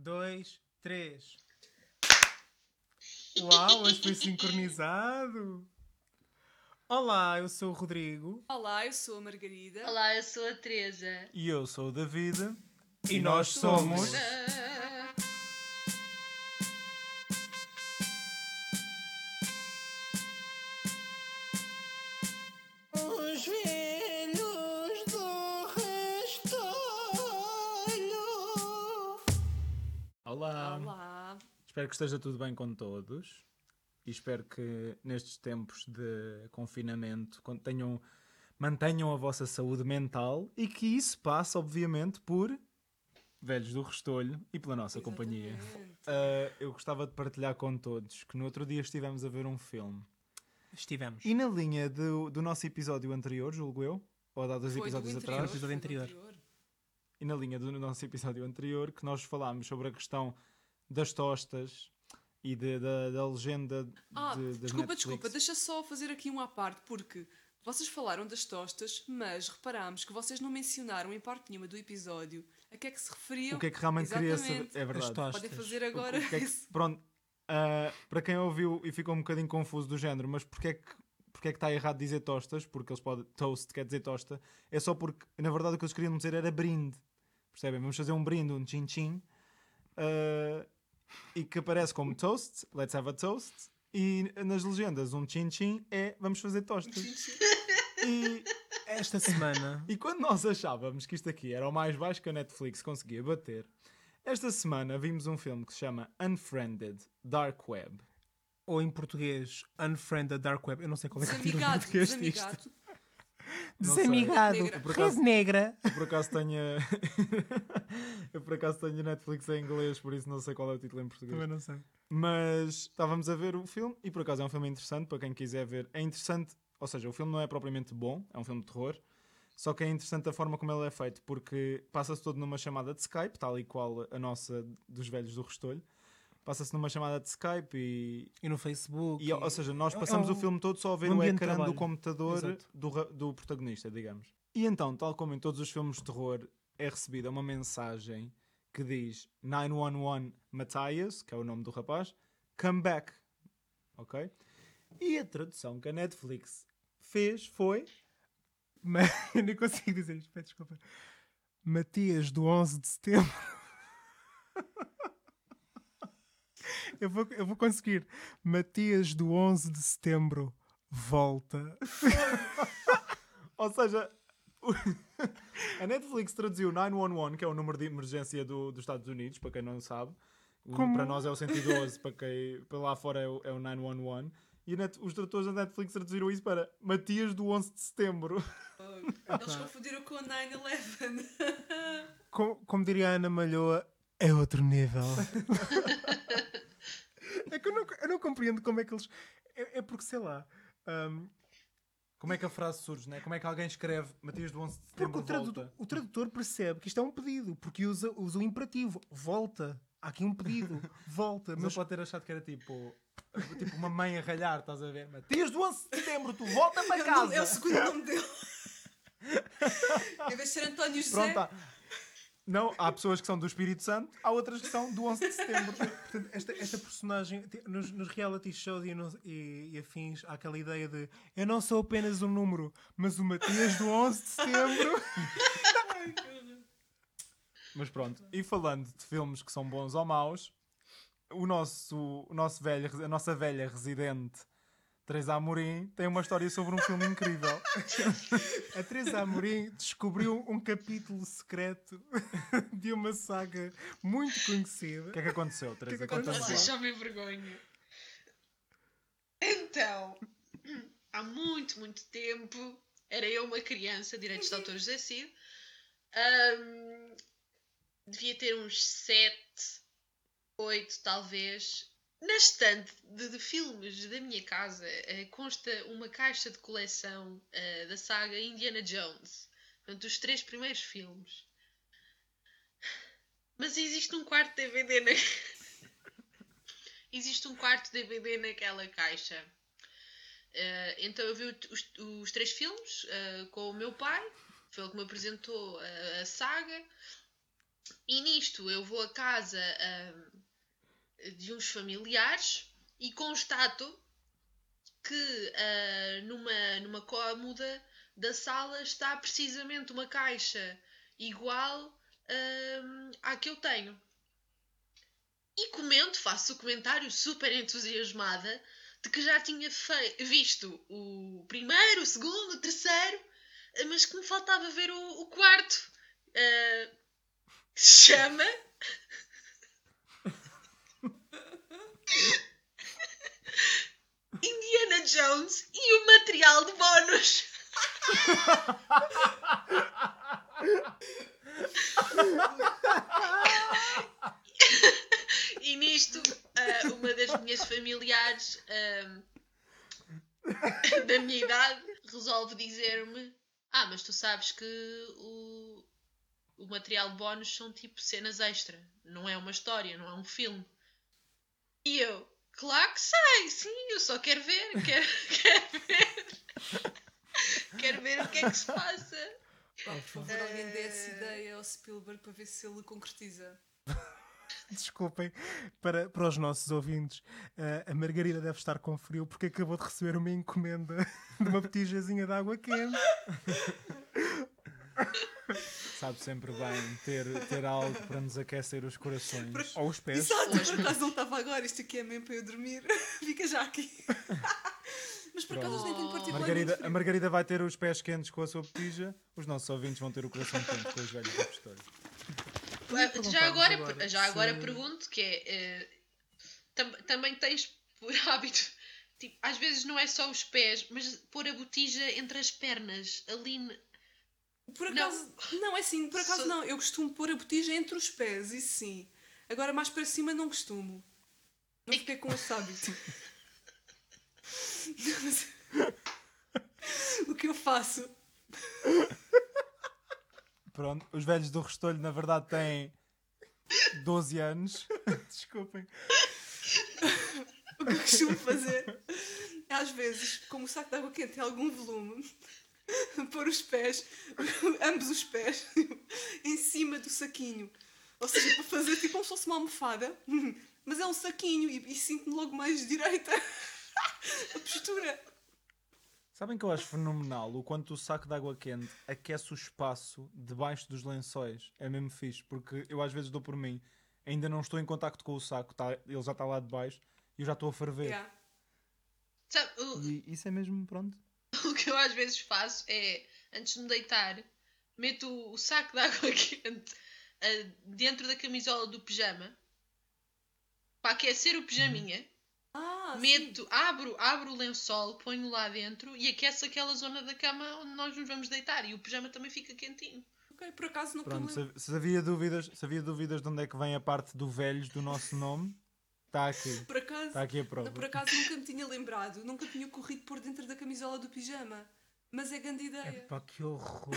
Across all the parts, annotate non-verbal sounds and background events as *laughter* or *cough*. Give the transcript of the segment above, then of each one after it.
dois, três. Uau, hoje foi sincronizado. Olá, eu sou o Rodrigo. Olá, eu sou a Margarida. Olá, eu sou a Teresa. E eu sou o David. E, nós somos. Que esteja tudo bem com todos. E espero que nestes tempos de confinamento con- tenham, mantenham a vossa saúde mental e que isso passe, obviamente, por velhos do Restolho e pela nossa companhia. Exatamente. Ah, eu gostava de partilhar com todos que no outro dia estivemos a ver um filme. Estivemos. E na linha do, do nosso episódio anterior, julgo eu, ou há dois Foi do episódios interior, atrás, Episódio anterior. e na linha do nosso episódio anterior, que nós falámos sobre a questão das tostas e de- da, da legenda Ah, de, das desculpa, Netflix. desculpa, deixa só fazer aqui uma à parte, porque vocês falaram das tostas, mas reparámos que vocês não mencionaram em parte nenhuma do episódio a que é que se referiam. O que é que realmente queria saber? Exatamente. É As verdade. tostas. Podem fazer agora O que é que- isso. pronto, ah, para quem ouviu e ficou um bocadinho confuso do género, mas porquê é que, porquê é que está errado dizer tostas? Porque eles podem. Toast quer dizer tosta. É só porque, na verdade, o que eles queriam dizer era brinde. Percebem? Vamos fazer um brinde, um chin-chin. ah, e que aparece como toast, let's have a toast. E nas legendas, um chin-chin é vamos fazer tostas. E *laughs* Esta semana. e quando nós achávamos que isto aqui era o mais baixo que a Netflix conseguia bater, esta semana vimos um filme que se chama Unfriended Dark Web. Ou em português, Unfriended Dark Web. Eu não sei qual é que é o português disto. Desamigado. Negra. Por acaso- Res negra. Eu por acaso tenho. *laughs* eu por acaso tenho Netflix em inglês, por isso não sei qual é o título em português. Também não sei. Mas estávamos a ver o filme e por acaso é um filme interessante para quem quiser ver. É interessante, ou seja, o filme não é propriamente bom, é um filme de terror, só que é interessante a forma como ele é feito, porque passa-se todo numa chamada de Skype, tal e qual a nossa dos velhos do Restolho. Passa-se numa chamada de Skype e, E no Facebook. e, ou seja, nós É- é passamos um- o filme todo só a ver um o ecrã do computador do, do protagonista, digamos. E então, tal como em todos os filmes de terror, é recebida uma mensagem que diz 911 Matthias, que é o nome do rapaz, come back. Ok? E a tradução que a Netflix fez foi. Mas *laughs* eu nem consigo dizer isto, desculpa. Matias do 11 de setembro. Eu, vou, eu vou conseguir. Matias do 11 de setembro volta. *laughs* Ou seja, *laughs* a Netflix traduziu 911, que é o número de emergência do- dos Estados Unidos, para quem não sabe. Como? Para nós é o 112, para quem para lá fora é o, é o 911. E Net- os tradutores da Netflix traduziram isso para Matias do 11 de setembro. Eles confundiram com o 9-11. Como, como diria a Ana Malhoa, é outro nível. *laughs* é que eu não, eu não compreendo como é que eles. É, é porque, sei lá. hum, Como é que a frase surge, né? Como é que alguém escreve Matias do 11 de porque setembro o tradutor, volta? o tradutor percebe que isto é um pedido, porque usa, usa o imperativo. Volta. Há aqui um pedido. *laughs* Volta. Mas Mas ele pode ter achado que era tipo, tipo uma mãe a ralhar, estás a ver? Matias do 11 de setembro, tu volta *laughs* para casa! É o segundo nome dele. *laughs* em vez de ser António José. Pronto. Não, há pessoas que são do Espírito Santo, há outras que são do 11 de setembro. Portanto, esta, esta personagem, nos, nos reality shows e, e- e afins, há aquela ideia de eu não sou apenas um número, mas o Matias do 11 de setembro. *laughs* Mas pronto, e falando de filmes que são bons ou maus, o nosso, o nosso velho, a nossa velha residente, Teresa Amorim, tem uma história sobre um filme incrível. *laughs* A Teresa Amorim descobriu um capítulo secreto de uma saga muito conhecida. O que é que aconteceu, Teresa? que Conta-nos aconteceu? lá. Vocês só me vergonha. Então, há muito, muito tempo, era eu uma criança, direitos de autor José Cid. Ahm, devia ter uns 7, 8 talvez. Na estante de, de filmes da minha casa eh, consta uma caixa de coleção eh, da saga Indiana Jones. Portanto, os três primeiros filmes. Mas existe um quarto DVD na... *laughs* existe um quarto DVD naquela caixa. Eh, então eu vi os, os três filmes eh, com o meu pai. Foi ele que me apresentou a, a saga. E nisto eu vou à casa ahm, de uns familiares e constato que ah, numa, numa cômoda da sala está precisamente uma caixa igual ahm, à que eu tenho. E comento, faço o comentário super entusiasmada de que já tinha visto o primeiro, o segundo, o terceiro, mas que me faltava ver o, o quarto. Se chama. Indiana Jones e o material de bónus. E nisto, ah, uma das minhas familiares ah, da minha idade resolve dizer-me: Ah, mas tu sabes que o, o material de bónus são tipo cenas extra, não é uma história, não é um filme. E eu, claro que sei, sim, eu só quero ver, *laughs* quero, quero ver. Quero ver o que é que se passa. Por favor, alguém dê essa Eh. ideia ao Spielberg para ver se ele concretiza. *laughs* Desculpem, para, para os nossos ouvintes, eh, a Margarida deve estar com frio porque acabou de receber uma encomenda *laughs* de uma botijazinha de água quente. Sabe sempre bem ter, ter algo para nos aquecer os corações. Ou os pés. Exato, por acaso não estava agora, isto aqui é mesmo para eu dormir. *laughs* Fica já aqui. *laughs* Mas por acaso nem tenho particularmente Margarida, a Margarida vai ter os pés quentes com a sua botija, os nossos ouvintes vão ter o coração quente com os velhos da história. Ah, perguntar-vos Já agora, agora já agora se- pergunto que é eh, tam- também tens por *laughs* hábito tipo, às vezes não é só os pés mas pôr a botija entre as pernas ali Por Não. acaso, não, é assim, por acaso Só- não. Eu costumo pôr a botija entre os pés, isso sim. Agora mais para cima não costumo. Não fiquei com esse hábito. *laughs* O que eu faço? Pronto, os velhos do Restolho na verdade têm 12 anos. *laughs* Desculpem. O que eu costumo fazer é às vezes, como o saco de água quente tem algum volume, *laughs* pôr os pés, *laughs* ambos os pés, *laughs* em cima do saquinho. Ou seja, para fazer tipo como se fosse uma almofada, mas é um saquinho e, e sinto-me logo mais direita a postura. Sabem que eu acho fenomenal o quanto o saco de água quente aquece o espaço debaixo dos lençóis. É mesmo fixe, porque eu às vezes dou por mim, ainda não estou em contacto com o saco, tá, ele já está lá debaixo e eu já estou a ferver. Yeah. E isso é mesmo, pronto. *laughs* o que eu às vezes faço é antes de me deitar meto o, saco de água *laughs* quente ah, dentro da camisola do pijama para aquecer o pijaminha Ah, sim. meto, abro, abro o lençol ponho lá dentro e aqueço aquela zona da cama onde nós nos vamos deitar. E o pijama também fica quentinho. Ok, por acaso nunca Pronto, me se, se havia dúvidas, se havia dúvidas de onde é que vem a parte do velhos do nosso nome, está aqui. Por acaso, Está aqui a prova. por acaso nunca me tinha lembrado, nunca tinha corrido por dentro da camisola do pijama. Mas é grande ideia. Pá, que horror.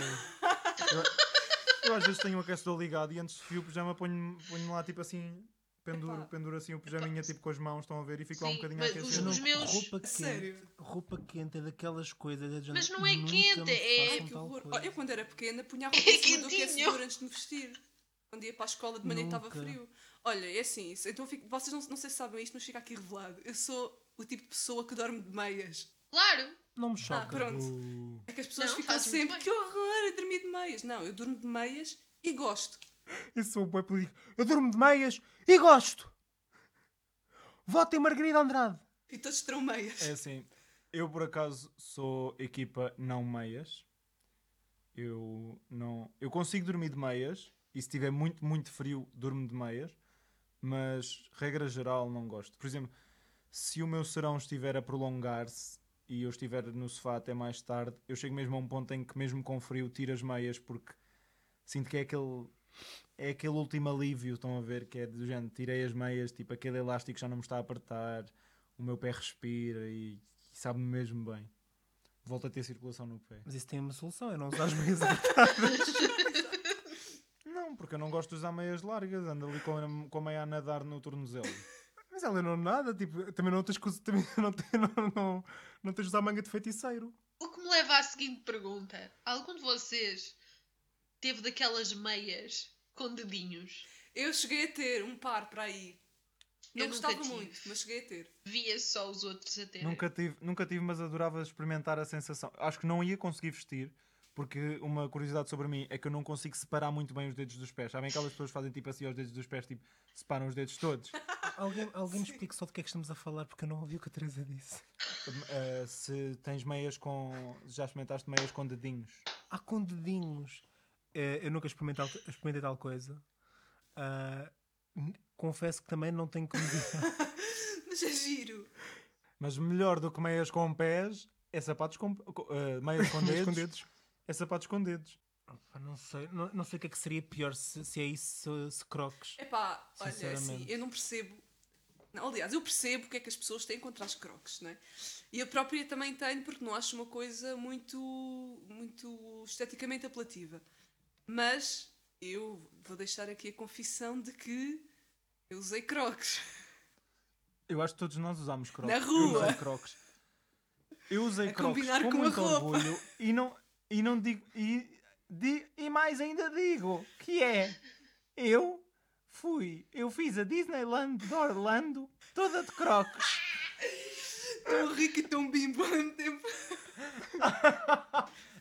Eu, eu às vezes tenho o aquecedor ligado e antes de fio o pijama ponho-me ponho lá tipo assim, penduro, Epá. penduro assim o pijaminha tipo com as mãos, estão a ver, e fico lá um Sim, bocadinho mas a os- aquecer. os meus- Roupa quente. Sério? Roupa quente é daquelas coisas. é de Mas não é quente, é- Que horror. Olha, eu quando era pequena punha a *laughs* roupa É em cima do aquecedor antes de me vestir. Quando ia para a escola de manhã estava frio. Olha, é assim, então fico- vocês não, não sei se sabem isto, mas fica aqui revelado. Eu sou o tipo de pessoa que dorme de meias. claro Não me choca. Ah, pronto. É que as pessoas Não, ficam sempre, que horror, eu dormi de meias. Não, eu durmo de meias e gosto. Eu sou o boi político. Eu durmo de meias e gosto. Votem Margarida Andrade. E todos terão meias. é assim, eu por acaso sou equipa não meias. Eu não. Eu consigo dormir de meias e se estiver muito, muito frio, durmo de meias, mas regra geral não gosto. Por exemplo, se o meu serão estiver a prolongar-se e eu estiver no sofá até mais tarde, eu chego mesmo a um ponto em que, mesmo com frio, tiro as meias porque sinto que é aquele. É aquele último alívio, estão a ver? Que é do género, tirei as meias, tipo aquele elástico já não me está a apertar, o meu pé respira e, e sabe-me mesmo bem. Volto a ter circulação no pé. Mas isso tem uma solução, é não usar as meias *laughs* apertadas. Não, porque eu não gosto de usar meias largas, ando ali com a, com a meia a nadar no tornozelo. *laughs* Mas ela não nada, tipo, também não tens que usar- também *laughs* não, não, não, não tens de usar manga de feiticeiro. O que me leva à seguinte pergunta: algum de vocês teve daquelas meias com dedinhos. Eu cheguei a ter um par para aí. Não Eu gostava muito, mas cheguei a ter. Via só os outros a terem. Nunca tive, nunca tive, mas adorava experimentar a sensação. Acho que não ia conseguir vestir, porque uma curiosidade sobre mim é que eu não consigo separar muito bem os dedos dos pés. Sabem aquelas pessoas que fazem tipo assim aos dedos dos pés, tipo, separam os dedos todos? *laughs* Alguém, alguém me explica só do que é que estamos a falar, porque eu não ouvi o que a Teresa disse. Uh, se tens meias com. Já experimentaste meias com dedinhos? Ah, com dedinhos. Eh, eu nunca experimentei, tal- experimentei tal coisa. N- confesso que também não tenho como dizer. *laughs* Mas é giro. Mas melhor do que meias com pés é sapatos com. co- uh, meias com dedos. É sapatos com dedos. Pá, Não sei, não, não sei o que é que seria pior se, se é isso, se, se croques. Epá, olha, assim, Sinceramente. eu não percebo. Não, aliás, eu percebo o que é que as pessoas têm contra as croques, não é? E eu própria também tenho, porque não acho uma coisa muito, muito esteticamente apelativa. Mas eu vou deixar aqui a confissão de que eu usei croques. Eu acho que todos nós usámos crocs. Na Eu rua. usei crocs. Eu usei A crocs combinar com, com a muito roupa. orgulho e não, e não digo. E, e mais ainda digo que é. Eu fui. Eu fiz a Disneyland de Orlando toda de crocs. *laughs* Tão rico e tão bimbo ao mesmo tempo.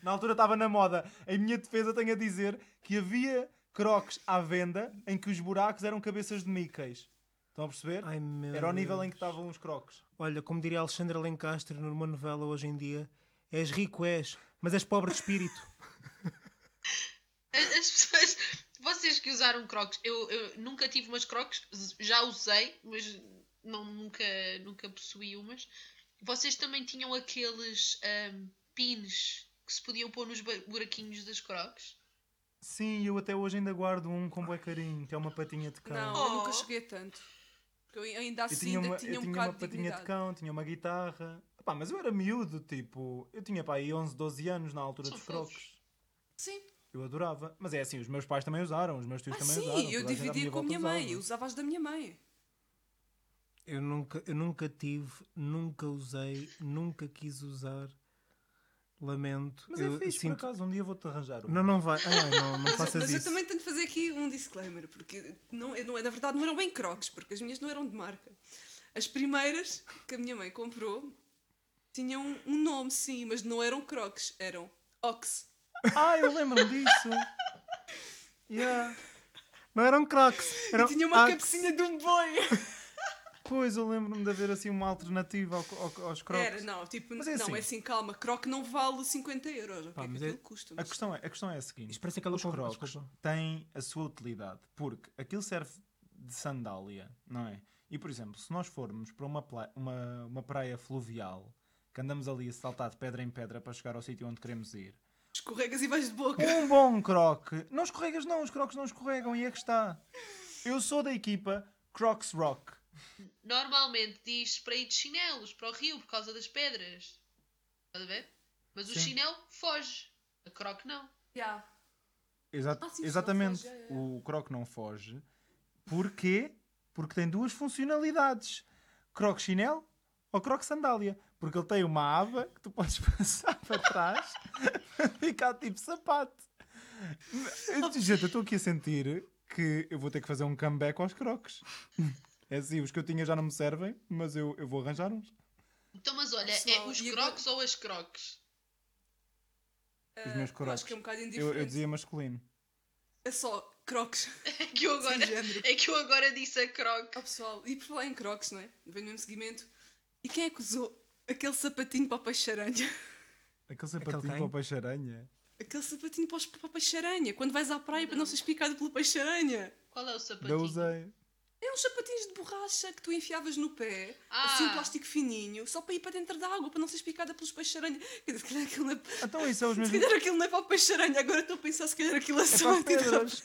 Na altura estava na moda. Em minha defesa tenho a dizer que havia crocs à venda em que os buracos eram cabeças de Mickeys. Estão a perceber? Ai, Era o nível em Deus. que estavam os crocs. Olha, como diria Alexandre Alencastre numa novela hoje em dia, és rico, és, mas és pobre de espírito. As as pessoas, vocês que usaram crocs, eu, eu nunca tive umas crocs, já usei, mas não, nunca, nunca possuí umas. Vocês também tinham aqueles ahm, pins que se podiam pôr nos buraquinhos das crocs? Sim, eu até hoje ainda guardo um com bué carinho, que é uma patinha de cão. Não, Oh. eu nunca cheguei a tanto. Porque eu ainda Eu assim tinha ainda uma, tinha eu um tinha uma de patinha de dignidade. cão, tinha uma guitarra. Epá, mas eu era miúdo, tipo, eu tinha pá, aí 11, 12 anos na altura São dos crocs. Sim. Eu adorava. Mas é assim, os meus pais também usaram, os meus tios Ah, também sim, usaram. eu gente à dividia com a minha mãe. usava. Eu usava as da minha mãe. Eu nunca, eu nunca tive, nunca usei, nunca quis usar. Lamento. Mas eu é fixe, sinto... por acaso, um dia vou-te arranjar. um. Não, não vai. Ai, não, não *laughs* Mas, faças mas eu isso. também tenho de fazer aqui um disclaimer, porque não, eu não, na verdade não eram bem crocs, porque as minhas não eram de marca. As primeiras que a minha mãe comprou tinham um nome, sim, mas não eram crocs, eram Ox. Ah, eu lembro-me disso. yeah. Não eram crocs. Eram E tinha uma Axe. cabecinha de um boi. Pois, eu lembro-me de haver assim uma alternativa ao- ao- aos crocs. Era, não, tipo, Mas é não, assim. é assim, calma, croc não vale 50 euros. O que Pá, é que mas é- aquilo custa? A questão, é, a questão é a seguinte: Isto parece aquela os crocs desculpa. têm a sua utilidade, porque aquilo serve de sandália, não é? E por exemplo, se nós formos para uma, pla- uma, uma praia fluvial, que andamos ali a saltar de pedra em pedra para chegar ao sítio onde queremos ir, Escorregas e vais de boca. um bom croque, não escorregas, não, os crocs não escorregam, e é que está. Eu sou da equipa Crocs Rock. Normalmente diz para ir de chinelos para o rio por causa das pedras. Estás a ver? Mas o Sim. chinelo foge. A croc não. Yeah. Exa- Ah, sim, exatamente, foge, é, é. o croc não foge. Porquê? Porque tem duas funcionalidades: croc chinelo ou croc sandália. Porque ele tem uma aba que tu podes *laughs* passar para trás para ficar tipo sapato. Gente, eu estou aqui a sentir que eu vou ter que fazer um comeback aos crocs. É assim, os que eu tinha já não me servem, mas eu, eu vou arranjar uns. Então, mas olha, Pessoal, é os agora- crocs ou as crocs? Os meus Ah, eu crocs. acho que é um bocado Eu, indiferente. eu dizia masculino. É só crocs. *laughs* É que eu agora, é que eu agora disse a croc. Ó pessoal, e por falar em crocs, não é? Venho no seguimento. E quem é que usou aquele sapatinho para o peixe-aranha? Aquele sapatinho quem? para o peixe-aranha. Aquele sapatinho para os- para o peixe-aranha. Quando vais à praia para não seres picado pelo peixe-aranha. Qual é o Não sapatinho? usei. É uns sapatinhos de borracha que tu enfiavas no pé, Ah. assim um plástico fininho, só para ir para dentro da água, para não seres picada pelos. Quer dizer, Se calhar aquilo não é, Então isso é os se mesmos. calhar aquilo não é para o peixe-aranha, agora estou a pensar se calhar aquilo é É só para antiderrapante. pedras.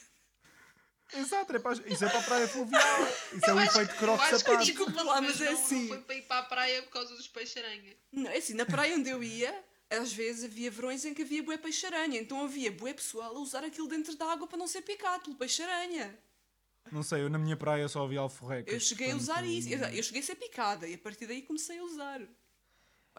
Exato, é para isso é para a praia fluvial. *laughs* Isso é efeito Eu croque acho que sapato. Desculpa lá, mas é não, assim. Não foi para ir para a praia por causa dos peixes-aranha. Não, é assim, na praia onde eu ia, às vezes havia verões em que havia bué peixe-aranha, então havia bué pessoal a usar aquilo dentro da água para não ser picado pelo peixe-aranha. Não sei, eu na minha praia só havia alforrecas. Eu cheguei a portanto, usar isso, eu, eu cheguei a ser picada e a partir daí comecei a usar.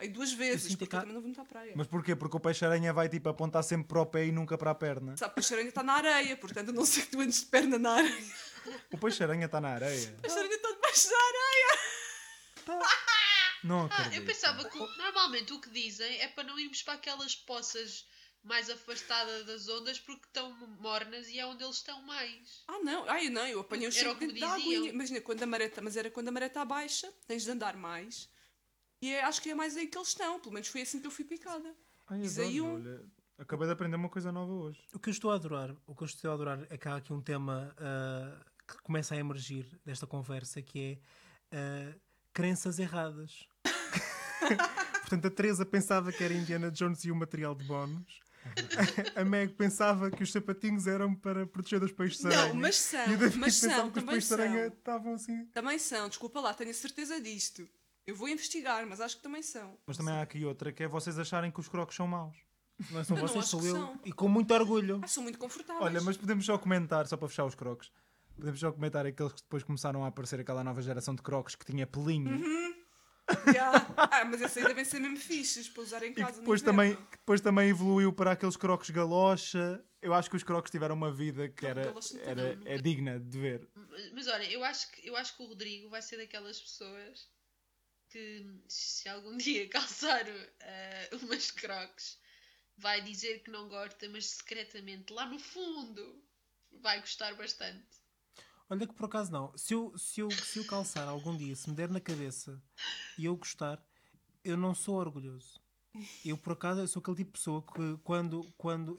E duas vezes, porque que eu também não vou muito à praia. Mas porquê? Porque o peixe-aranha vai tipo apontar sempre para o pé e nunca para a perna. Sabe, o peixe-aranha está na areia, portanto, a não ser que *laughs* tu andes de perna na areia. O peixe-aranha está na areia. O peixe-aranha está debaixo da areia. Não Ah, eu pensava que normalmente o que dizem é para não irmos para aquelas poças mais afastadas das ondas porque estão mornas e é onde eles estão mais. Ah, não, ai, não, eu apanhei o Era cheiro diziam. aguinha. Imagina, quando a maré está, mas era quando a maré está baixa, tens de andar mais. E é- acho que é mais aí que eles estão. Pelo menos foi assim que eu fui picada. Ai, Diz aí adoro, um- olha, acabei de aprender uma coisa nova hoje. O que eu estou a adorar, o que eu estou a adorar é que há aqui um tema ah, que começa a emergir desta conversa que é ah, crenças erradas. *laughs* Portanto, a Teresa pensava que era Indiana Jones e o material de bónus. A Meg pensava que os sapatinhos eram para proteger dos peixes Não, aranha. mas são, E o David mas são, que os também são. estavam assim. Também são, desculpa lá, tenho a certeza disto. Eu vou investigar, mas acho que também são. Mas também há aqui outra que é vocês acharem que os crocs são maus. Não são Eu não vocês, acho sou que eu. são. E com muito orgulho. Ah, são muito confortáveis. Olha, mas podemos só comentar, só para fechar os crocs. Podemos só comentar aqueles que depois começaram a aparecer aquela nova geração de crocs que tinha pelinho. Yeah. Ah, mas esses aí devem ser mesmo fixes para usar em E casa. que no depois inverno. também, que depois também evoluiu para aqueles crocs galocha. Eu acho que os crocs tiveram uma vida que Não, era, galocha não era é digna de ver. Mas, mas olha, eu acho, que, eu acho que o Rodrigo vai ser daquelas pessoas que se algum *laughs* dia calçar eh, umas crocs vai dizer que não gosta, mas secretamente lá no fundo vai gostar bastante. Olha que por acaso não. Se eu, se, eu, se eu calçar algum dia, se me der na cabeça e eu gostar, eu não sou orgulhoso. Eu por acaso eu sou aquele tipo de pessoa que quando. quando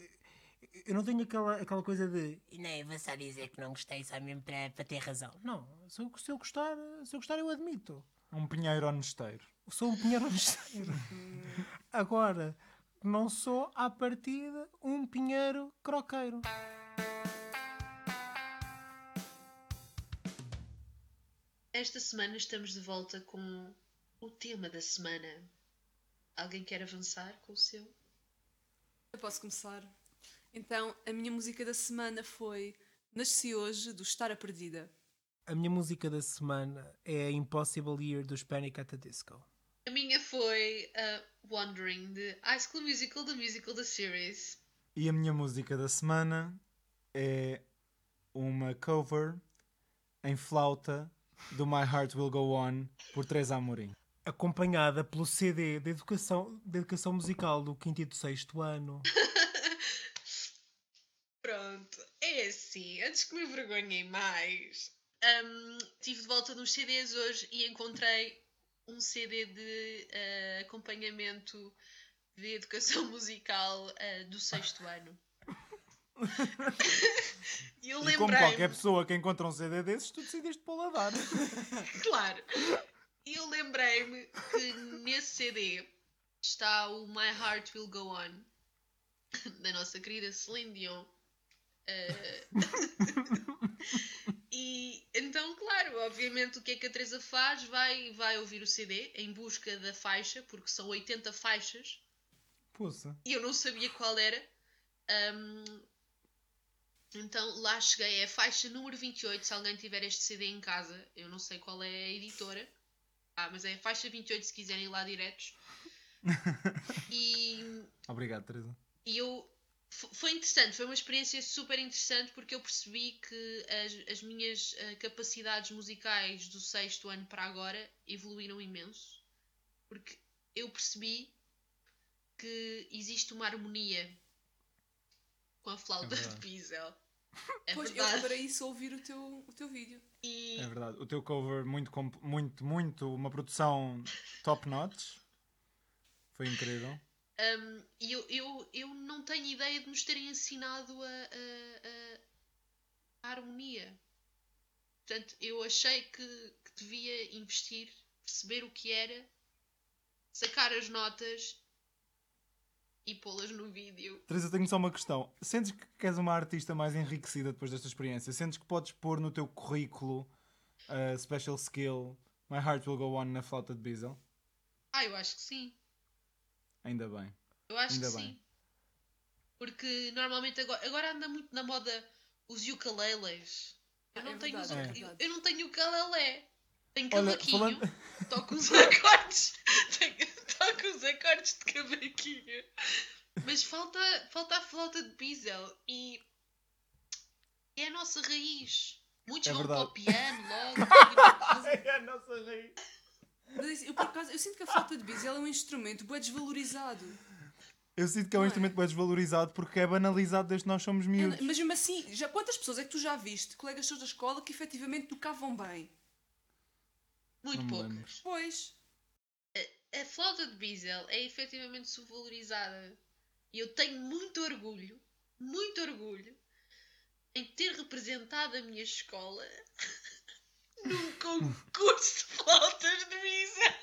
eu não tenho aquela, aquela coisa de. E nem vou só dizer que não gostei só mesmo para, para ter razão. Não, se eu, se eu gostar, se eu gostar, eu admito. Um pinheiro honesteiro. Sou um pinheiro honesteiro. Agora, não sou à partida um pinheiro croqueiro. Esta semana estamos de volta com o tema da semana. Alguém quer avançar com o seu? Eu posso começar. Então, a minha música da semana foi Nasci Hoje, do Estar a Perdida. A minha música da semana é a Impossible Year dos Panic at the Disco. A minha foi uh, Wandering, de High School Musical, the musical da series. E a minha música da semana é uma cover em flauta do My Heart Will Go On por Teresa Amorim. Acompanhada pelo CD de educação, de educação musical do 5 e do 6 ano. *laughs* Pronto, é assim, antes que me envergonhem mais, hum, estive de volta nos CDs hoje e encontrei um CD de eh, acompanhamento de educação *laughs* musical eh, do sexto ano. *laughs* e eu como qualquer pessoa que encontra um CD desses, tu decidiste pô-la a dar. *laughs* claro, e eu lembrei-me que nesse CD está o My Heart Will Go On, da nossa querida Celine Dion. Eh, e então, claro, obviamente o que é que a Teresa faz? Vai, vai ouvir o CD em busca da faixa, porque são 80 faixas, Poça. e eu não sabia qual era. Ahm, então lá cheguei, é a faixa número 28. Se alguém tiver este CD em casa, eu não sei qual é a editora. Ah, mas é a faixa 28 se quiserem ir lá diretos. *laughs* E Obrigado, Teresa. e eu foi interessante, foi uma experiência super interessante porque eu percebi que as, as minhas eh, capacidades musicais do sexto ano para agora evoluíram imenso. Porque eu percebi que existe uma harmonia com a flauta É de. Pizel. *laughs* É pois, eu verdade. para isso ouvir o teu, o teu vídeo. E É verdade. O teu cover, muito, muito, muito, uma produção top notch. Foi incrível. Um, e eu, eu, eu não tenho ideia de nos terem ensinado a, a- a- harmonia. Portanto, eu achei que, que devia investir, perceber o que era, sacar as notas e pô-las no vídeo. Teresa, tenho só uma questão. Sentes que és uma artista mais enriquecida depois desta experiência? Sentes que podes pôr no teu currículo a special skill My Heart Will Go On na flauta de Beazle? Ah, eu acho que sim. Ainda bem. Eu acho Ainda que bem. sim. Porque normalmente agora, agora anda muito na moda os ukeleles. Eu Ah, não é tenho verdade, os- é eu- eu não tenho ukulele. Tenho Olha, cavaquinho, falando- toco os *laughs* acordes. tenho, com os acordes de cavaquinho. Mas falta, falta a flauta de bisel e é a nossa raiz. Muitos É vão verdade. para o piano logo. *laughs* é a nossa raiz. Mas eu, por acaso, eu sinto que a flauta de bisel é um instrumento bem desvalorizado. Eu sinto que é um Não é? instrumento bem desvalorizado porque é banalizado desde que nós somos miúdos. Mas mesmo assim, já, quantas pessoas é que tu já viste, colegas teus da escola, que efetivamente tocavam bem? Muito poucas. Pois. A flauta de bisel é efetivamente subvalorizada. E eu tenho muito orgulho, muito orgulho, em ter representado a minha escola *laughs* num concurso de flautas de bisel.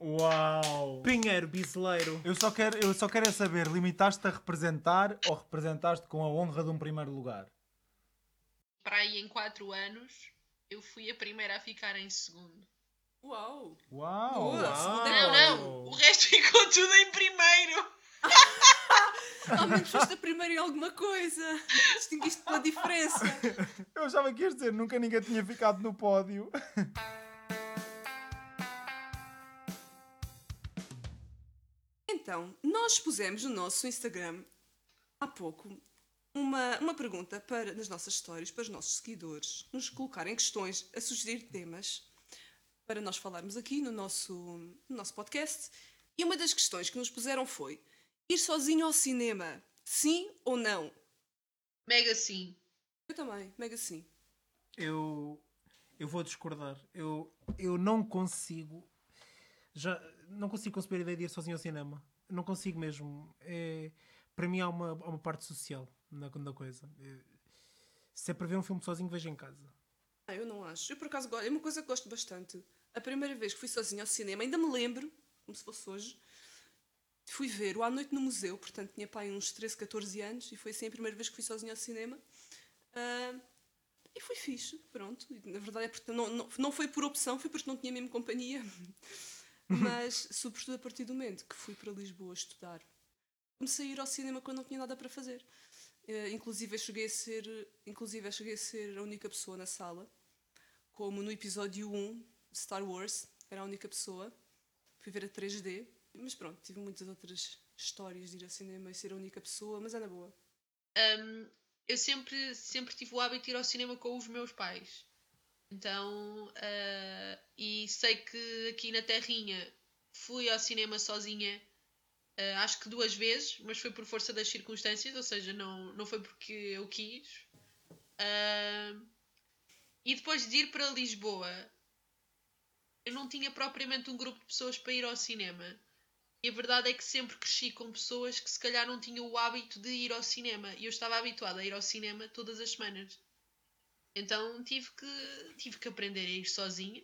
Uau! Pinheiro, biseleiro. Eu só quero, eu só quero é saber, limitaste-te a representar ou representaste com a honra de um primeiro lugar? Para aí em 4 anos, eu fui a primeira a ficar em segundo. Uau! Uau! Boa, segunda Não, não, o resto ficou tudo em primeiro. *laughs* *laughs* Ao menos foste a primeira em alguma coisa. Distinguiste pela diferença. *laughs* Eu achava que ias dizer, nunca ninguém tinha ficado no pódio. *laughs* Então, nós pusemos no nosso Instagram há pouco uma, uma pergunta para, nas nossas histórias para os nossos seguidores nos colocarem questões a sugerir temas para nós falarmos aqui no nosso, no nosso podcast. E uma das questões que nos puseram foi: ir sozinho ao cinema, sim ou não? Mega sim. Eu também, mega sim. Eu, eu vou discordar. Eu, eu não consigo. Já não consigo conceber a ideia de ir sozinho ao cinema. Não consigo mesmo. É, para mim há uma, há uma parte social na, na coisa. É, se é para ver um filme sozinho, vejo em casa. Ah, eu não acho. Eu por acaso gosto. É uma coisa que gosto bastante. A primeira vez que fui sozinha ao cinema, ainda me lembro, como se fosse hoje, fui ver o À Noite no Museu, portanto tinha pai uns 13, 14 anos, e foi assim a primeira vez que fui sozinha ao cinema. Ah, e foi fixe, pronto. E, na verdade é porque não, não, não foi por opção, foi porque não tinha mesmo companhia. Mas, sobretudo a partir do momento que fui para Lisboa estudar, comecei a ir ao cinema quando não tinha nada para fazer. Eh, inclusive, eu cheguei a ser, inclusive, cheguei a ser a única pessoa na sala, como no episódio 1 de Star Wars, era a única pessoa. Fui ver a 3D, mas pronto, tive muitas outras histórias de ir ao cinema e ser a única pessoa, mas é na boa. Hum, eu sempre, sempre tive o hábito de ir ao cinema com os meus pais. Então, ah, e sei que aqui na Terrinha fui ao cinema sozinha, ah, acho que duas vezes, mas foi por força das circunstâncias, ou seja, não, não foi porque eu quis. Ah, e depois de ir para Lisboa, eu não tinha propriamente um grupo de pessoas para ir ao cinema. E a verdade é que sempre cresci com pessoas que se calhar não tinham o hábito de ir ao cinema. E eu estava habituada a ir ao cinema todas as semanas. Então tive que, tive que aprender a ir sozinha.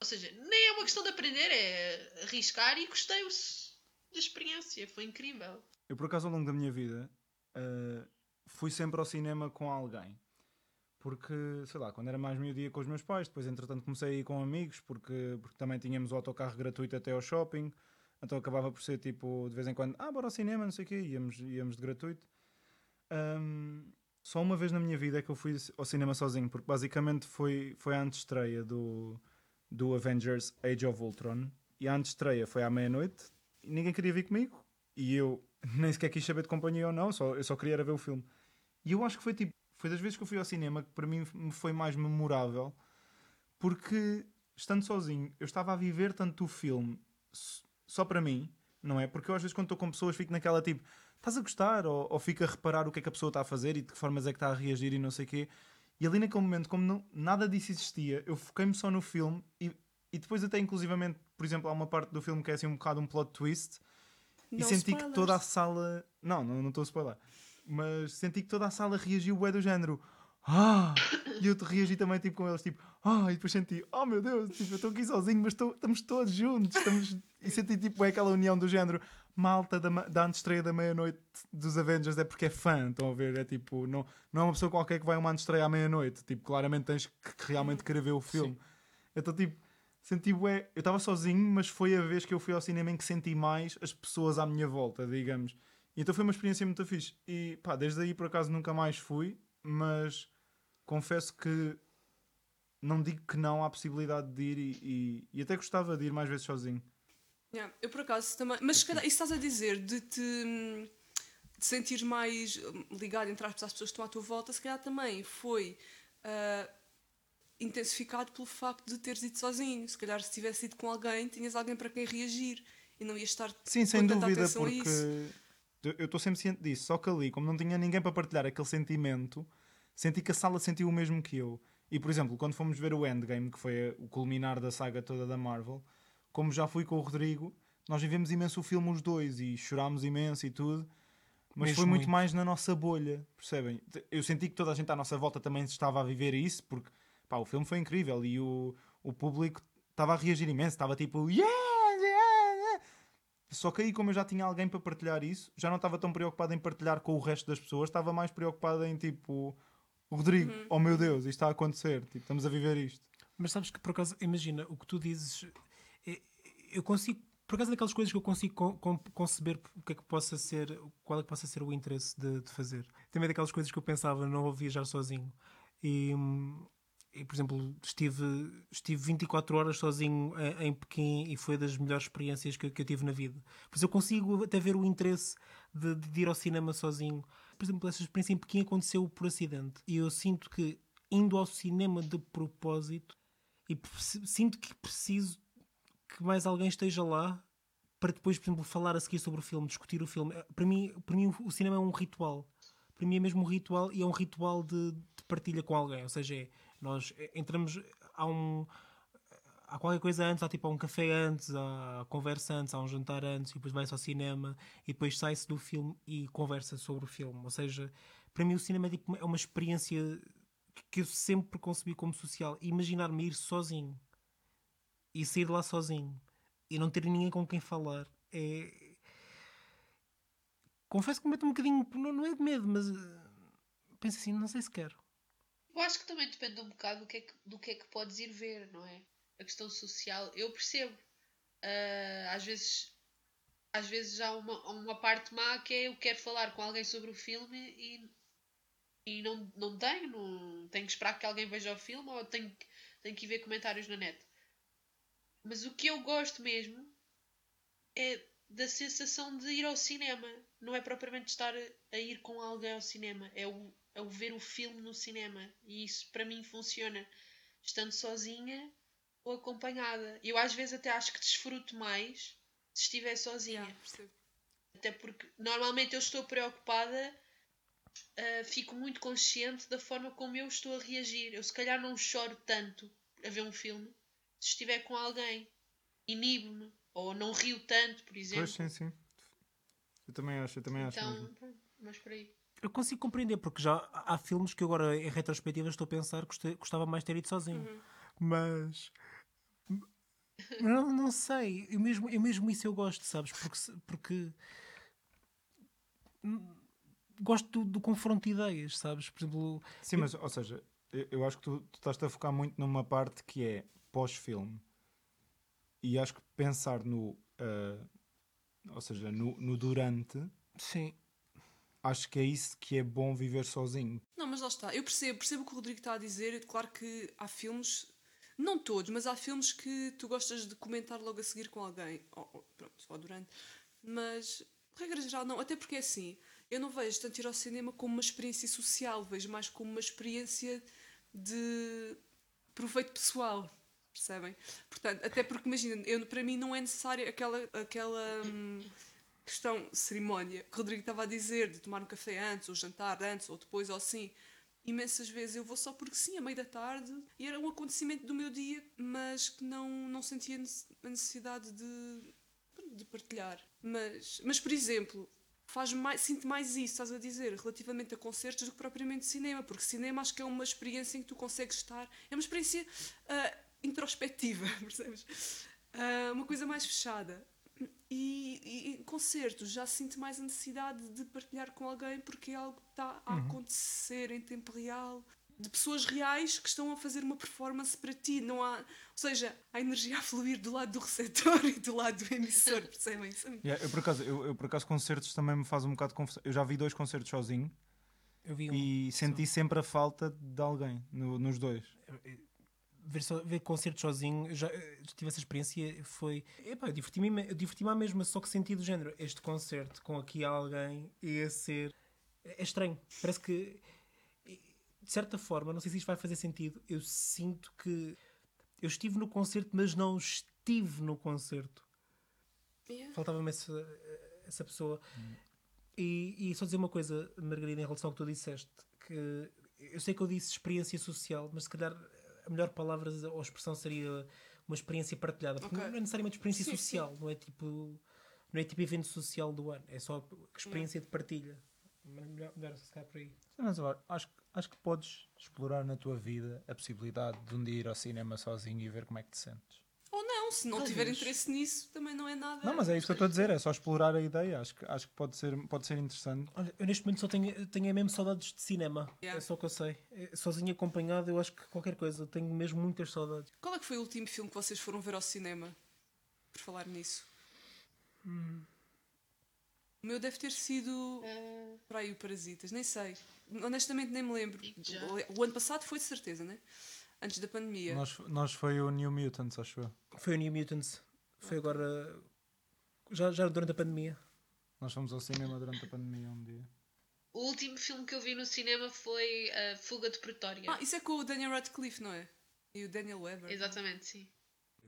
Ou seja, nem é uma questão de aprender, é arriscar e gostei da experiência. Foi incrível. Eu, por acaso, ao longo da minha vida, eh, fui sempre ao cinema com alguém. Porque, sei lá, quando era mais meio dia com os meus pais, depois, entretanto, comecei a ir com amigos, porque, porque também tínhamos o autocarro gratuito até ao shopping. Então acabava por ser tipo, de vez em quando, ah, bora ao cinema, não sei o quê, íamos, íamos de gratuito. Ahm, só uma vez na minha vida é que eu fui ao cinema sozinho, porque basicamente foi, foi a antestreia do, do Avengers Age of Ultron. E a antestreia foi à meia-noite, e ninguém queria vir comigo, e eu *laughs* nem sequer quis saber de companhia ou não, só, eu só queria era ver o filme. E eu acho que foi tipo, foi das vezes que eu fui ao cinema que para mim foi mais memorável, porque estando sozinho, eu estava a viver tanto o filme só para mim, não é? Porque eu às vezes quando estou com pessoas fico naquela tipo, estás a gostar? Ou, ou fico a reparar o que é que a pessoa está a fazer e de que formas é que está a reagir e não sei o quê. E ali naquele momento, como não- nada disso existia, eu foquei-me só no filme e, e depois até inclusivamente, por exemplo, há uma parte do filme que é assim um bocado um plot twist e Não senti que spoilers. toda a sala... Não, não não estou a spoiler. Mas senti que toda a sala reagiu bué do género ah! E eu te reagi também tipo com eles, tipo, ah! E depois senti, oh meu Deus, tipo, eu estou aqui sozinho, mas estou- estamos todos juntos. Estamos... E senti tipo é aquela união do género malta da, da antestreia da meia-noite dos Avengers é porque é fã, estão a ver? É tipo, não, não é uma pessoa qualquer que vai a uma antestreia à meia-noite. Tipo, claramente tens que, realmente querer ver o filme. Então, tipo, senti bué. Eu estava sozinho, mas foi a vez que eu fui ao cinema em que senti mais as pessoas à minha volta, digamos. E então foi uma experiência muito fixe. E pá, desde aí por acaso nunca mais fui, mas confesso que não digo que não à possibilidade de ir e, e, e até gostava de ir mais vezes sozinho. Yeah, eu por acaso também. Mas se calhar, isso estás a dizer de te de sentir mais ligado entre aspas, às pessoas que estão à tua volta, se calhar também foi ah, intensificado pelo facto de teres ido sozinho. Se calhar se tivesse ido com alguém, tinhas alguém para quem reagir e não ias estar Sim, sem dúvida, porque eu estou sempre ciente disso. Só que ali, como não tinha ninguém para partilhar aquele sentimento, senti que a sala sentiu o mesmo que eu. E, por exemplo, quando fomos ver o Endgame, que foi o culminar da saga toda da Marvel, como já fui com o Rodrigo, nós vivemos imenso o filme os dois e chorámos imenso e tudo. Mas Mesmo foi muito, muito. mais na nossa bolha, percebem? Eu senti que toda a gente à nossa volta também estava a viver isso, porque pá, o filme foi incrível e o, o público estava a reagir imenso, estava tipo, yeah, yeah, yeah. Só que aí, como eu já tinha alguém para partilhar isso, já não estava tão preocupado em partilhar com o resto das pessoas, estava mais preocupado em tipo, Rodrigo, oh meu Deus, isto está a acontecer, tipo, estamos a viver isto. Mas sabes que por acaso, imagina, o que tu dizes, é- eu consigo, por acaso daquelas coisas que eu consigo con- con- conceber o que é que possa ser, qual é que possa ser o interesse de, de fazer. Também daquelas coisas que eu pensava, não vou viajar sozinho. E, e, por exemplo, estive, estive 24 horas sozinho em, em Pequim e foi das melhores experiências que, eu- que eu tive na vida. Pois eu consigo até ver o interesse de, de ir ao cinema sozinho. Por exemplo, essa experiência em Pequim aconteceu por acidente. E eu sinto que indo ao cinema de propósito e sinto que preciso que mais alguém esteja lá para depois, por exemplo, falar a seguir sobre o filme, discutir o filme. Para mim, para mim o cinema é um ritual. Para mim é mesmo um ritual e é um ritual de, de partilha com alguém. Ou seja, é, nós eh, entramos, há um. Há qualquer coisa antes, há tipo há um café antes, há conversa antes, há um jantar antes, e depois vai-se ao cinema, e depois sai-se do filme e conversa sobre o filme. Ou seja, para mim o cinema é, tipo, é uma experiência que eu sempre concebi como social. Imaginar-me ir sozinho e sair de lá sozinho e não ter ninguém com quem falar é. Confesso que me mete um bocadinho. Não, não é de medo, mas. eh, Penso assim, não sei se quero. Eu acho que também depende um bocado do que é que, do que, é que podes ir ver, não é? A questão social, eu percebo. Ah, às vezes às vezes há uma, uma parte má que é eu quero falar com alguém sobre o filme e, e não, não tenho, não tenho que esperar que alguém veja o filme ou tenho, tenho que ir ver comentários na net. Mas o que eu gosto mesmo é da sensação de ir ao cinema. Não é propriamente estar a ir com alguém ao cinema, é o, é o ver o filme no cinema. E isso para mim funciona estando sozinha ou acompanhada. Eu às vezes até acho que desfruto mais se estiver sozinha. Yeah. Até porque normalmente eu estou preocupada, ah, fico muito consciente da forma como eu estou a reagir. Eu se calhar não choro tanto a ver um filme se estiver com alguém. Inibo-me. Ou não rio tanto, por exemplo. Pois sim, sim. Eu também acho, eu também acho então, mesmo. pronto, mas por aí. Eu consigo compreender, porque já há filmes que agora, em retrospectiva, estou a pensar que gostava mais de ter ido sozinho. Mas. Não, não sei. Eu mesmo, eu mesmo isso eu gosto, sabes? Porque. porque gosto do, do confronto de ideias, sabes? Por exemplo, Sim, mas, ou seja, eu, eu acho que tu, tu estás a focar muito numa parte que é pós-filme. E acho que pensar no. ah, ou seja, no, no durante, sim. acho que é isso que é bom viver sozinho. Não, mas lá está. Eu percebo, percebo o que o Rodrigo está a dizer. Claro que há filmes, não todos, mas há filmes que tu gostas de comentar logo a seguir com alguém. Ou, ou, pronto, só durante. Mas, regra geral, não. Até porque é assim. Eu não vejo tanto ir ao cinema como uma experiência social. Vejo mais como uma experiência de proveito pessoal. Percebem? Portanto, até porque, imagina, eu, para mim não é necessário aquela, aquela hum, questão, cerimónia, que o Rodrigo estava a dizer, de tomar um café antes, ou jantar antes, ou depois, ou assim. Imensas vezes eu vou só porque sim, a meio da tarde, e era um acontecimento do meu dia, mas que não, não sentia a necessidade de, de partilhar. Mas, mas, por exemplo, faz mais, sinto mais isso, estás a dizer, relativamente a concertos do que propriamente cinema, porque cinema acho que é uma experiência em que tu consegues estar, é uma experiência ah, introspectiva, *laughs* percebes? Ah, uma coisa mais fechada. E, e em concertos já sinto mais a necessidade de partilhar com alguém porque é algo que está a acontecer em tempo real. De pessoas reais que estão a fazer uma performance para ti. Não há, ou seja, há energia a fluir do lado do receptor *laughs* e do lado do emissor, *laughs* percebem? Yeah, eu, por acaso, eu, eu, por acaso, concertos também me faz um bocado de confusão. Eu já vi dois concertos sozinho Eu vi um. e senti sempre a falta de alguém no- nos dois. Ver, so- ver concertos sozinho, já eh, tive essa experiência, foi. Epá, eu diverti-me eu diverti à mesma, só que senti do género. Este concerto com aqui alguém ia ser. É estranho. Parece que. De certa forma, não sei se isto vai fazer sentido, eu sinto que. Eu estive no concerto, mas não estive no concerto. Yeah. Faltava-me essa, essa pessoa. E, e só dizer uma coisa, Margarida, em relação ao que tu disseste, que eu sei que eu disse experiência social, mas se calhar a melhor palavra ou expressão seria uma experiência partilhada. Porque Ok. não é necessariamente experiência Sim, sim. social, não é tipo. Não é tipo evento social do ano, é só experiência de partilha. Melhor, melhor se por aí. Mas eu acho, acho que podes explorar na tua vida a possibilidade de um dia ir ao cinema sozinho e ver como é que te sentes. Se não tiver interesse nisso, também não é nada. Não, mas é isso que eu estou a dizer, é só explorar a ideia. Acho que, acho que pode, ser, pode ser interessante. Olha, eu neste momento só tenho, tenho mesmo saudades de cinema. Yeah. É só o que eu sei. É, Sozinho acompanhado, eu acho que qualquer coisa. Tenho mesmo muitas saudades. Qual é que foi o último filme que vocês foram ver ao cinema? Por falar nisso. O meu deve ter sido. Ah, Para aí o Parasitas, nem sei. Honestamente nem me lembro. O ano passado foi de certeza, né? Antes da pandemia. Nós, nós foi o New Mutants, acho eu. Foi o New Mutants. Foi agora. Já, já durante a pandemia. Nós fomos ao cinema durante a pandemia um dia. o último filme que eu vi no cinema foi A Fuga de Pretória. Ah, isso é com o Daniel Radcliffe, não é? E o Daniel Weber. Exatamente, sim.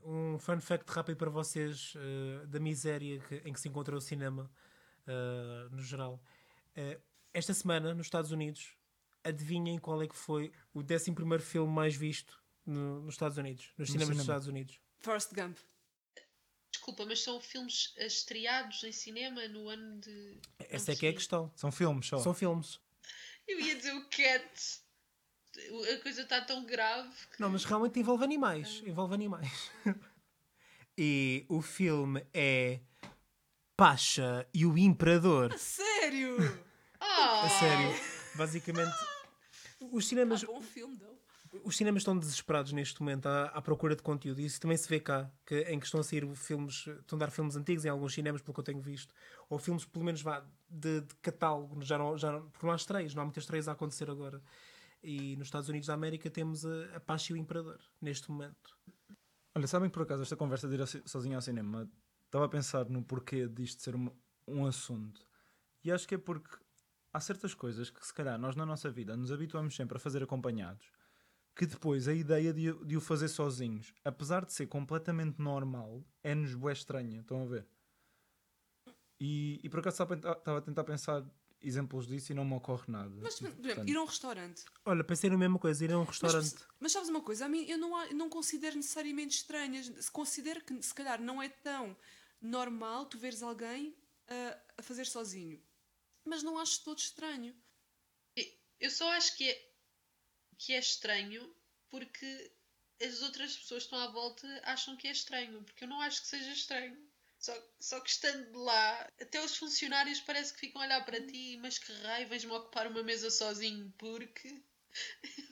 Um fun fact rápido para vocês eh, da miséria que- em que se encontra o cinema eh, no geral. Eh, esta semana, nos Estados Unidos, adivinhem qual é que foi o 11 filme mais visto no- nos Estados Unidos, nos No cinemas dos cinema. Estados Unidos. Forrest Gump. Desculpa, mas são filmes estreados em cinema no ano de. Essa é que é a questão. São filmes só. São filmes. Eu ia dizer o Cat. A coisa está tão grave. que- Não, mas realmente envolve animais. Envolve animais. *laughs* e o filme é Pacha e o Imperador. A sério? Ah! A sério. Basicamente, os ah, cinemas, bom filme, não? os cinemas estão desesperados neste momento à, à procura de conteúdo. E isso também se vê cá, que, em que estão a sair filmes, estão a dar filmes antigos em alguns cinemas, pelo que eu tenho visto. Ou filmes, pelo menos, vá, de, de catálogo. Já não, já não, porque não há estreias, não há muitas estreias a acontecer agora. E nos Estados Unidos da América temos a, a Pacha e o Imperador, neste momento. Olha, sabem que por acaso esta conversa de ir sozinho ao cinema estava a pensar no porquê disto ser um, um assunto. E acho que é porque há certas coisas que se calhar nós na nossa vida nos habituamos sempre a fazer acompanhados que depois a ideia de, o- de o fazer sozinhos, apesar de ser completamente normal, é-nos bué estranha. Estão a ver? E, e por acaso estava a tentar- pensar exemplos disso e não me ocorre nada. Mas, por exemplo, Portanto, ir a um restaurante. Olha, pensei na mesma coisa, ir a um Mas, restaurante. mas sabes uma coisa? A mim eu não, há- não considero necessariamente estranhas. Se Considero que se calhar não é tão normal tu veres alguém ah, a fazer sozinho. Mas não acho todo estranho. Eu só acho que é, que é estranho porque as outras pessoas que estão à volta acham que é estranho. Porque eu não acho que seja estranho. Só, só que estando de lá, até os funcionários parece que ficam a olhar para ti, mas que raio, vens-me ocupar uma mesa sozinho porque.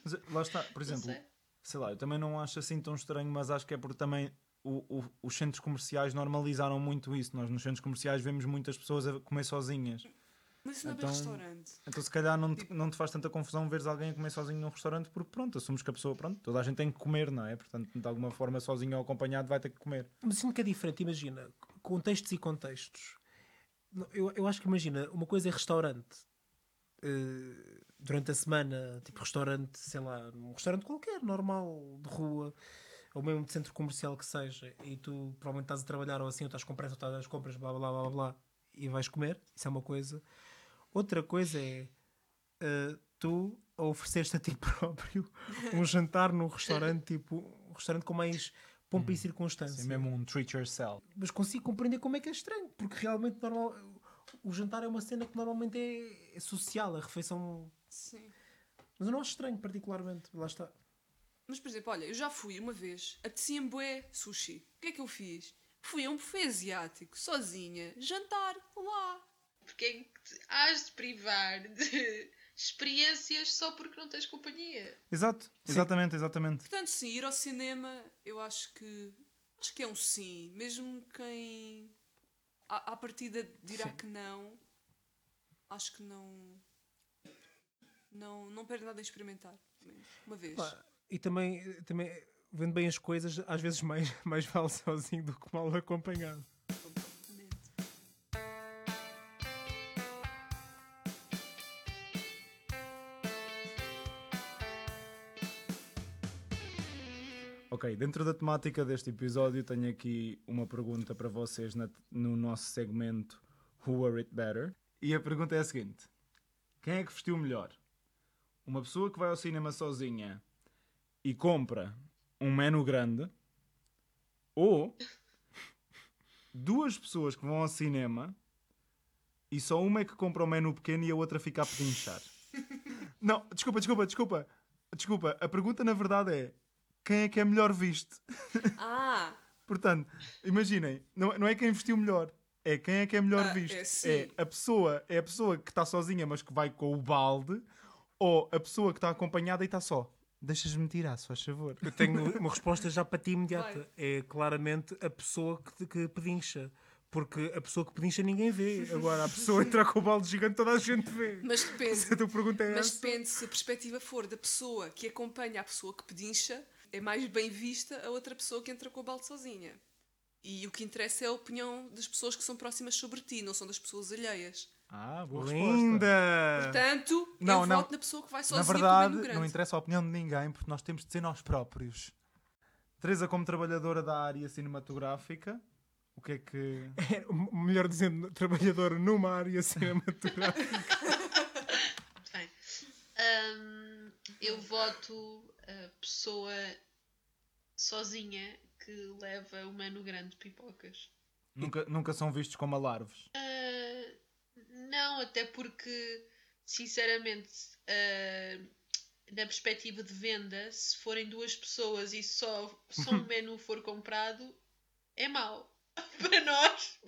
mas, lá está, por exemplo, sei. sei lá, eu também não acho assim tão estranho, mas acho que é porque também o- o- os centros comerciais normalizaram muito isso. Nós nos centros comerciais vemos muitas pessoas a comer sozinhas. Mas isso não é Então- bem restaurante. Então se calhar não te, não te faz tanta confusão veres alguém a comer sozinho num restaurante, porque pronto, assumes que a pessoa, pronto, toda a gente tem que comer, não é? Portanto, de alguma forma, sozinho ou acompanhado, vai ter que comer. Mas sinto que é diferente, imagina, contextos e contextos. Eu, eu acho que imagina, uma coisa é restaurante eh, durante a semana, tipo restaurante, sei lá, um restaurante qualquer, normal, de rua, ou mesmo de centro comercial que seja, e tu provavelmente estás a trabalhar ou assim, ou estás com pressa, ou estás às compras, blá blá blá blá blá, e vais comer, isso é uma coisa. Outra coisa é eh, tu ofereceres-te a ti *laughs* próprio um jantar num restaurante, tipo, um restaurante com mais pompa e circunstância Assim mesmo um treat yourself. mas consigo compreender como é que é estranho, porque realmente normal, o jantar é uma cena que normalmente é, é social, a refeição. Sim. Mas eu não acho estranho, particularmente. Lá está. Mas, por exemplo, olha, eu já fui uma vez, apetecia-me bué sushi. O que é que eu fiz? Fui a um buffet asiático, sozinha, jantar lá. Porque é que te has de privar de *laughs* experiências só porque não tens companhia. Exato, exatamente, exatamente. Portanto, sim, ir ao cinema, eu acho que. Acho que é um sim. Mesmo quem. À, à partida dirá que não, acho que não. Não, não perde nada em experimentar. Uma vez. E também, também vendo bem as coisas, às vezes mais, *laughs* mais vale sozinho do que mal acompanhado. Ok, dentro da temática deste episódio, tenho aqui uma pergunta para vocês na- no nosso segmento Who Were It Better? E a pergunta é a seguinte: Quem é que vestiu melhor? Uma pessoa que vai ao cinema sozinha e compra um menu grande ou *laughs* duas pessoas que vão ao cinema e só uma é que compra o menu pequeno e a outra fica a pedinchar? *laughs* Não, desculpa, desculpa, desculpa. Desculpa, a pergunta na verdade é quem é que é melhor visto? *laughs* Ah, Portanto, imaginem, não, não é quem vestiu melhor, é quem é que é melhor Ah, visto. é sim. a pessoa, é a pessoa que está sozinha, mas que vai com o balde, ou a pessoa que está acompanhada e está só. Deixas-me tirar, se faz favor. Eu tenho *laughs* uma resposta já para ti imediata. Vai. É claramente a pessoa que, que pedincha. Porque a pessoa que pedincha ninguém vê. Agora, a pessoa entrar com o balde gigante, toda a gente vê. mas *laughs* depende. Se a tua pergunta é Mas essa. depende se a perspectiva for da pessoa que acompanha a pessoa que pedincha, é mais bem vista a outra pessoa que entra com o balde sozinha. E o que interessa é a opinião das pessoas que são próximas sobre ti, não são das pessoas alheias. Ah, boa resposta. Linda! Portanto, Não, eu não. voto na pessoa que vai Na sozinha verdade, menu grande. não interessa a opinião de ninguém, porque nós temos de ser nós próprios. Teresa, como trabalhadora da área cinematográfica, o que é que. *laughs* É, melhor dizendo, trabalhadora numa área cinematográfica. *laughs* Muito bem. Ahm, eu voto a pessoa sozinha que leva o menu grande de pipocas. nunca, nunca são vistos como alarves. Ah, não, até porque, sinceramente, ah, na perspectiva de venda, se forem duas pessoas e só, só um *laughs* menu for comprado, é mau. *laughs* Para nós.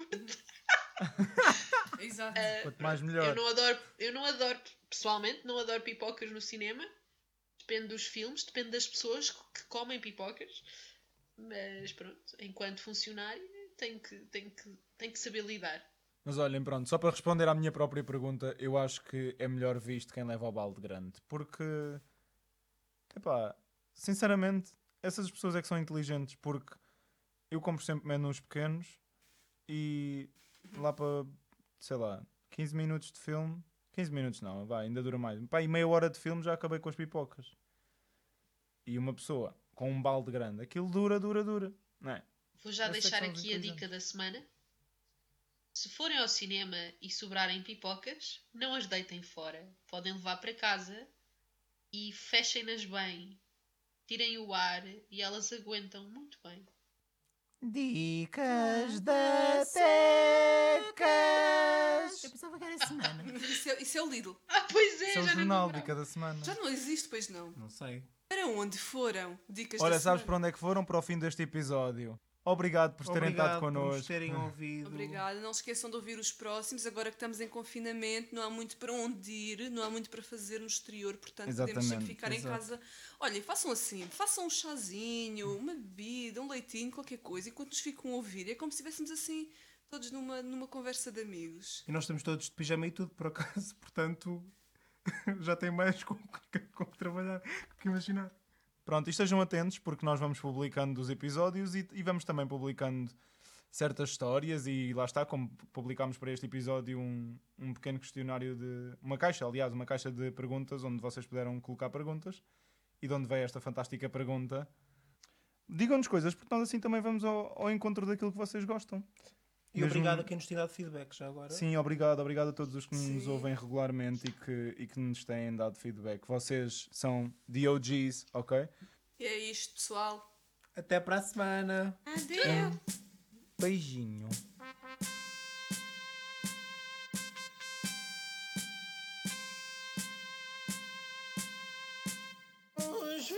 Exato. Quanto mais Eu melhor. não adoro, eu não adoro, pessoalmente, não adoro pipocas no cinema. Depende dos filmes, depende das pessoas que comem pipocas. Mas pronto, enquanto funcionário, tenho que, tenho que, tenho que saber lidar. Mas olhem, pronto, só para responder à minha própria pergunta, eu acho que é melhor visto quem leva o balde grande. Porque, epá, sinceramente, essas pessoas é que são inteligentes. Porque eu compro sempre menus pequenos e lá para, sei lá, 15 minutos de filme. 15 minutos não, vai, ainda dura mais. Pá, e meia hora de filme já acabei com as pipocas. E uma pessoa com um balde grande, aquilo dura, dura, dura. Não é? Vou já sei que deixar aqui a dica da semana. Se forem ao cinema e sobrarem pipocas, não as deitem fora. Podem levar para casa e fechem-nas bem. Tirem o ar e elas aguentam muito bem. Dicas da Tecas. Eu pensava que era semana. *laughs* Isso, é, isso é o Lidl. *laughs* Ah, pois é, Isso é o já não jornal, dica da semana. Já não existe, pois não. Não sei. Para onde foram? Dicas Olha, da sabes para onde é que foram? Para o fim deste episódio. Obrigado por terem Obrigado estado por nos connosco. terem ouvido. Obrigada. Não se esqueçam de ouvir os próximos. Agora que estamos em confinamento, não há muito para onde ir, não há muito para fazer no exterior, portanto podemos sempre Exatamente, ficar exato. em casa. Olhem, façam assim, façam um chazinho, uma bebida, um leitinho, qualquer coisa, enquanto nos ficam a ouvir. É como se estivéssemos assim, todos numa, numa conversa de amigos. E nós estamos todos de pijama e tudo, por acaso. *laughs* Portanto, *laughs* já tem mais com, com que trabalhar, com que imaginar. Pronto, e estejam atentos porque nós vamos publicando os episódios e, e vamos também publicando certas histórias e lá está, como publicámos para este episódio um, um pequeno questionário de... Uma caixa, aliás, uma caixa de perguntas onde vocês puderam colocar perguntas e de onde veio esta fantástica pergunta. Digam-nos coisas, porque nós assim também vamos ao, ao encontro daquilo que vocês gostam. E Mesmo... obrigado a quem nos tem dado feedback já agora. Sim, obrigado, obrigado a todos os que Sim. nos ouvem regularmente e que, e que nos têm dado feedback. Vocês são the OGs, ok? E é isto, pessoal. Até para a semana. Adeus. Um beijinho. Os